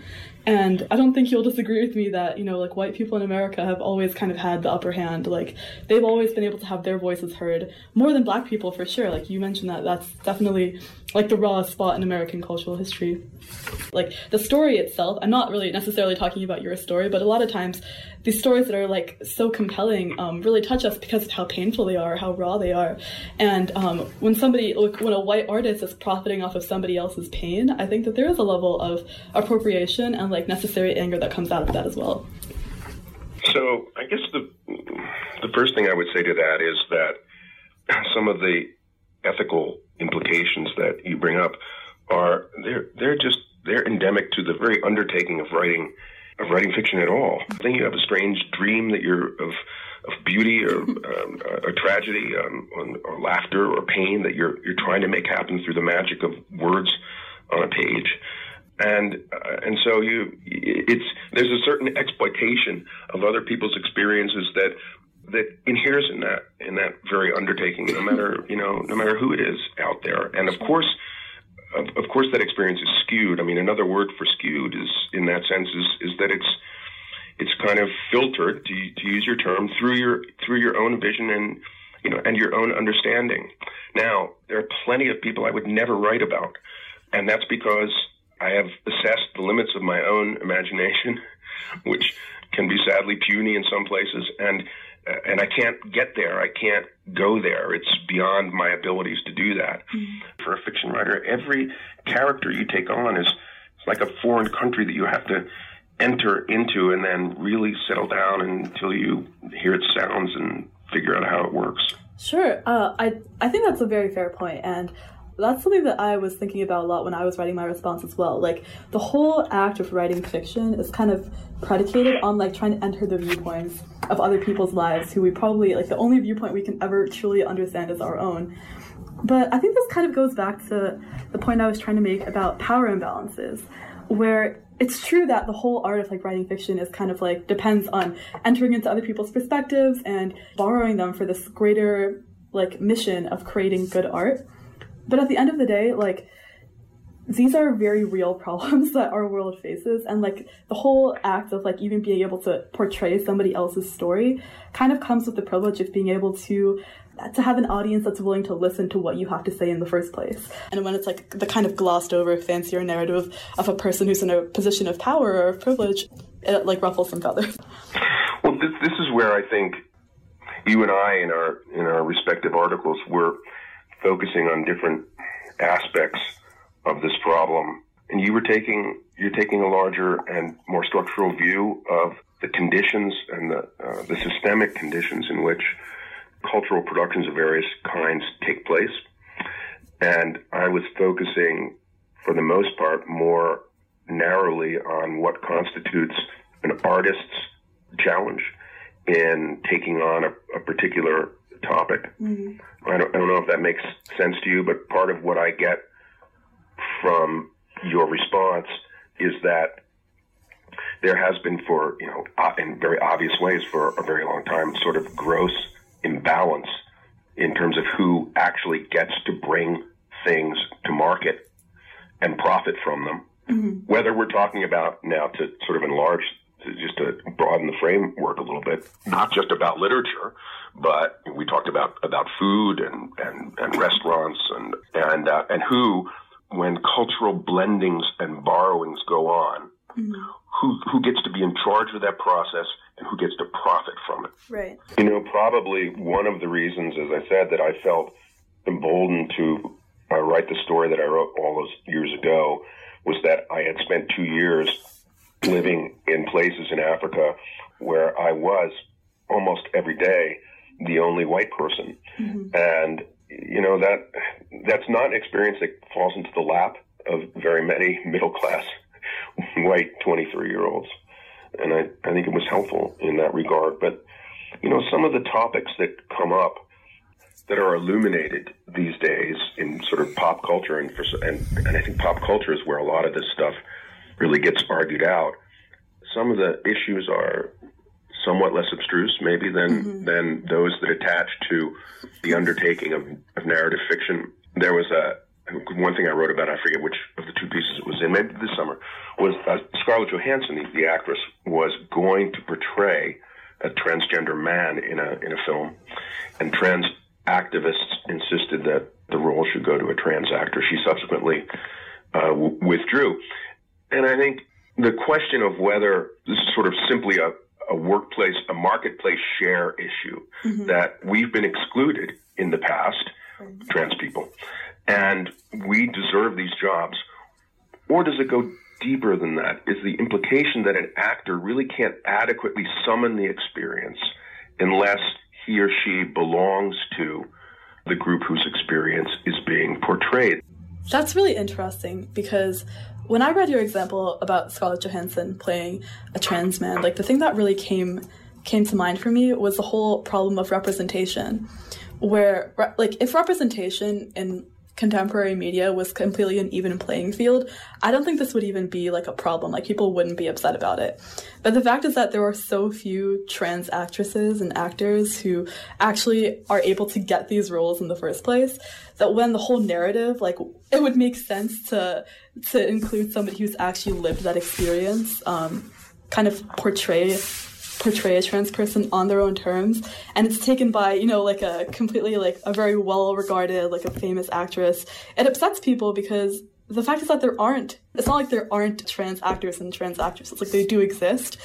and I don't think you'll disagree with me that, you know, like white people in America have always kind of had the upper hand. Like they've always been able to have their voices heard more than black people for sure. Like you mentioned that that's definitely like the rawest spot in American cultural history. Like the story itself, I'm not really necessarily talking about your story, but a lot of times these stories that are like so compelling um, really touch us because of how painful they are, how raw they are. And um, when somebody, like, when a white artist is profiting off of somebody else's pain, I think that there is a level of appropriation and like necessary anger that comes out of that as well. So I guess the the first thing I would say to that is that some of the ethical implications that you bring up are they're they're just they're endemic to the very undertaking of writing of writing fiction at all. I think you have a strange dream that you're of of beauty or um, a tragedy um, or, or laughter or pain that you're you're trying to make happen through the magic of words on a page and uh, and so you it's there's a certain exploitation of other people's experiences that that inheres in that in that very undertaking no matter you know no matter who it is out there. And of course of, course that experience is skewed. I mean another word for skewed is in that sense is is that it's it's kind of filtered to, to use your term through your through your own vision and you know and your own understanding. Now there are plenty of people i would never write about and that's because I have assessed the limits of my own imagination, [LAUGHS] which can be sadly puny in some places, and and I can't get there. I can't go there. It's beyond my abilities to do that. Mm-hmm. For a fiction writer, every character you take on is it's like a foreign country that you have to enter into and then really settle down until you hear its sounds and figure out how it works. Sure. Uh, I I think that's a very fair point, and that's something that I was thinking about a lot when I was writing my response as well. Like the whole act of writing fiction is kind of predicated on like trying to enter the viewpoints of other people's lives who we probably like the only viewpoint we can ever truly understand is our own. But I think this kind of goes back to the point I was trying to make about power imbalances, where it's true that the whole art of like writing fiction is kind of like depends on entering into other people's perspectives and borrowing them for this greater like mission of creating good art. But at the end of the day, like these are very real [LAUGHS] problems that our world faces and like the whole act of like even being able to portray somebody else's story kind of comes with the privilege of being able to to have an audience that's willing to listen to what you have to say in the first place. And when it's like the kind of glossed over fancier narrative of a person who's in a position of power or of privilege, it like ruffles some feathers. Well, this, this is where I think you and I in our in our respective articles were focusing on different aspects of this problem. And you were taking you're taking a larger and more structural view of the conditions and the uh, the systemic conditions in which cultural productions of various kinds take place. And I was focusing, for the most part, more narrowly on what constitutes an artist's challenge in taking on a, a particular topic. Mm-hmm. I, don't, I don't know if that makes sense to you, but part of what I get from your response is that there has been for, you know, in very obvious ways for a very long time, sort of gross imbalance in terms of who actually gets to bring things to market and profit from them. Mm-hmm. Whether we're talking about now to sort of enlarge just to broaden the framework a little bit, not just about literature, but we talked about about food and and, and restaurants and and uh, and who, when cultural blendings and borrowings go on, mm-hmm. who who gets to be in charge of that process and who gets to profit from it. Right. You know, probably one of the reasons, as I said, that I felt emboldened to uh, write the story that I wrote all those years ago was that I had spent two years living in places in Africa where I was almost every day the only white person. Mm-hmm. And, you know, that that's not an experience that falls into the lap of very many [LAUGHS] middle class [LAUGHS] white 23 year olds. And I, I think it was helpful in that regard. But, you know, some of the topics that come up that are illuminated these days in sort of pop culture, and, for, and, and I think pop culture is where a lot of this stuff really gets argued out. Some of the issues are somewhat less abstruse, maybe than mm-hmm. than those that attach to the undertaking of, of narrative fiction. There was a one thing I wrote about. I forget which of the two pieces it was in. Maybe this summer was uh, Scarlett Johansson, the, the actress, was going to portray a transgender man in a in a film, and trans activists insisted that the role should go to a trans actor. She subsequently uh, w- withdrew. And I think the question of whether this is sort of simply a, a workplace, a marketplace share issue mm-hmm. that we've been excluded in the past, mm-hmm. trans people, and we deserve these jobs? Or does it go deeper than that? Is the implication that an actor really can't adequately summon the experience unless he or she belongs to the group whose experience is being portrayed? That's really interesting because when I read your example about Scarlett Johansson playing a trans man, like the thing that really came came to mind for me was the whole problem of representation, where like if representation in contemporary media was completely an even playing field, I don't think this would even be like a problem. Like people wouldn't be upset about it. But the fact is that there are so few trans actresses and actors who actually are able to get these roles in the first place that when the whole narrative, like it would make sense to to include somebody who's actually lived that experience, um, kind of portray portray a trans person on their own terms. And it's taken by you know like a completely like a very well regarded like a famous actress. It upsets people because the fact is that there aren't it's not like there aren't trans actors and trans actresses. Like they do exist.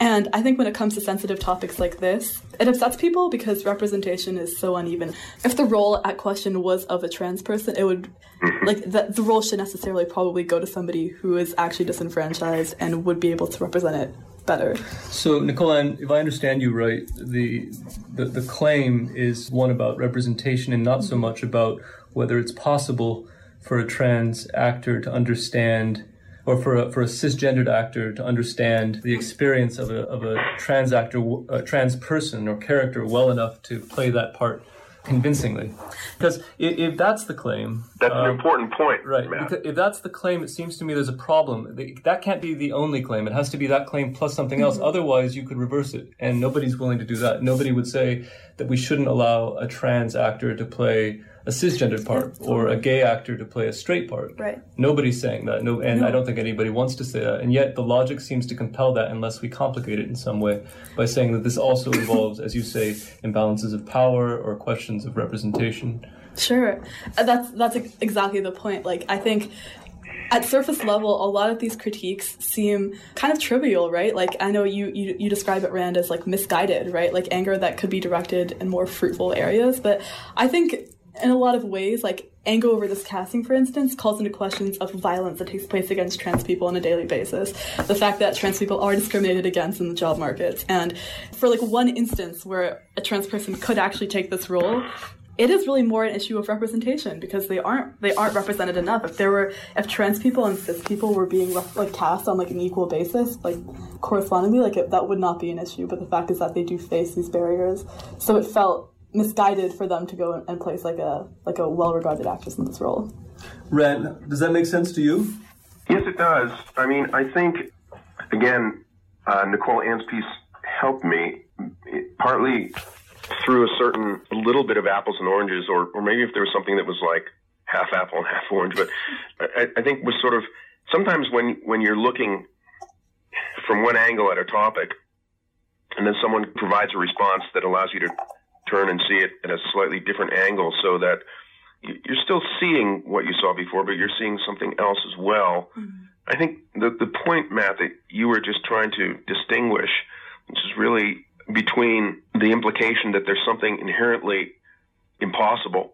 And i think when it comes to sensitive topics like this it upsets people because representation is so uneven. If the role at question was of a trans person it would like the, the role should necessarily probably go to somebody who is actually disenfranchised and would be able to represent it better. So, Nicole, if I understand you right, the, the, the claim is one about representation and not so much about whether it's possible for a trans actor to understand or for a, for a cisgendered actor to understand the experience of a, of a trans actor, a trans person or character well enough to play that part convincingly. Because if, if that's the claim, that's um, an important point, right? Because if that's the claim, it seems to me there's a problem. That can't be the only claim. It has to be that claim plus something else. Mm-hmm. Otherwise, you could reverse it, and nobody's willing to do that. Nobody would say that we shouldn't allow a trans actor to play a cisgendered part or a gay actor to play a straight part. Right. Nobody's saying that. No, and no. I don't think anybody wants to say that. And yet the logic seems to compel that unless we complicate it in some way by saying that this also involves, as you say, imbalances of power or questions of representation. Sure. Uh, that's that's exactly the point. Like I think at surface level, a lot of these critiques seem kind of trivial, right? Like I know you, you you describe it, Rand, as like misguided, right? Like anger that could be directed in more fruitful areas. But I think in a lot of ways, like Ango over this casting, for instance, calls into questions of violence that takes place against trans people on a daily basis. The fact that trans people are discriminated against in the job market. And for like one instance where a trans person could actually take this role, it is really more an issue of representation because they aren't they aren't represented enough. If there were if trans people and cis people were being like cast on like an equal basis, like correspondingly, like it, that would not be an issue. But the fact is that they do face these barriers, so it felt misguided for them to go and place like a like a well-regarded actress in this role. Rand, does that make sense to you? Yes, it does. I mean, I think again, uh, Nicole Ann's piece helped me partly through a certain a little bit of apples and oranges, or or maybe if there was something that was like half apple and [LAUGHS] half orange. But I, I think was sort of sometimes when when you're looking from one angle at a topic, and then someone provides a response that allows you to turn and see it at a slightly different angle so that you're still seeing what you saw before, but you're seeing something else as well. Mm-hmm. I think the, the point, Matt, that you were just trying to distinguish, which is really between the implication that there's something inherently impossible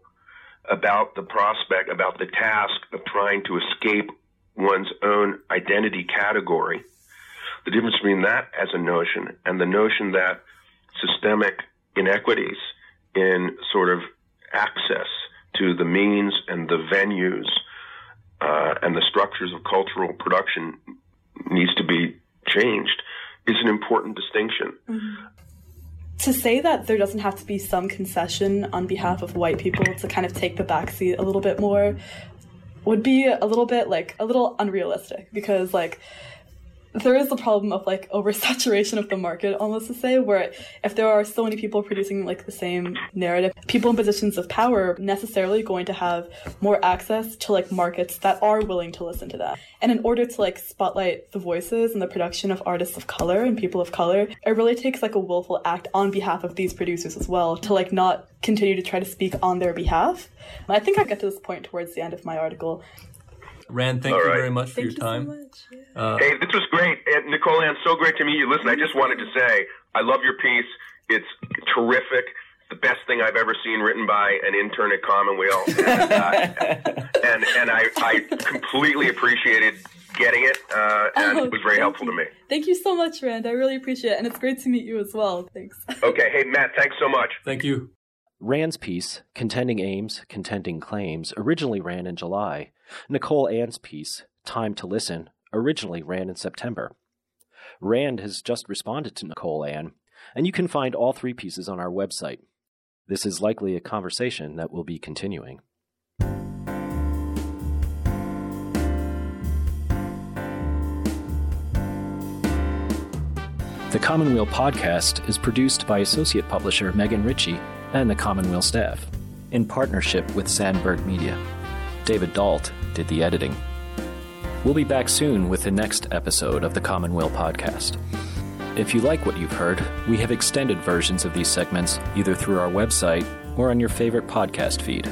about the prospect, about the task of trying to escape one's own identity category. The difference between that as a notion and the notion that systemic inequities in sort of access to the means and the venues uh, and the structures of cultural production needs to be changed is an important distinction. Mm-hmm. To say that there doesn't have to be some concession on behalf of white people to kind of take the backseat a little bit more would be a little bit like a little unrealistic because like there is the problem of like oversaturation of the market almost to say where if there are so many people producing like the same narrative people in positions of power are necessarily going to have more access to like markets that are willing to listen to that. And in order to like spotlight the voices and the production of artists of color and people of color it really takes like a willful act on behalf of these producers as well to like not continue to try to speak on their behalf. I think i get to this point towards the end of my article Rand, thank All you right. very much for thank your time. So yeah. uh, hey, this was great. And Nicole Ann, so great to meet you. Listen, I just wanted to say I love your piece. It's terrific. The best thing I've ever seen written by an intern at Commonweal. and, [LAUGHS] uh, and, and I, I completely appreciated getting it, uh, and oh, it was very helpful you. to me. Thank you so much, Rand. I really appreciate it, and it's great to meet you as well. Thanks. [LAUGHS] okay, hey Matt, thanks so much. Thank you. Rand's piece, Contending Aims, Contending Claims, originally ran in July. Nicole Ann's piece, Time to Listen originally ran in September. Rand has just responded to Nicole Ann, and you can find all three pieces on our website. This is likely a conversation that will be continuing. The Commonweal podcast is produced by associate publisher Megan Ritchie and the Commonweal staff, in partnership with Sandberg Media. David Dalt did the editing. We'll be back soon with the next episode of the Commonweal podcast. If you like what you've heard, we have extended versions of these segments either through our website or on your favorite podcast feed.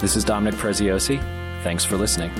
This is Dominic Preziosi. Thanks for listening.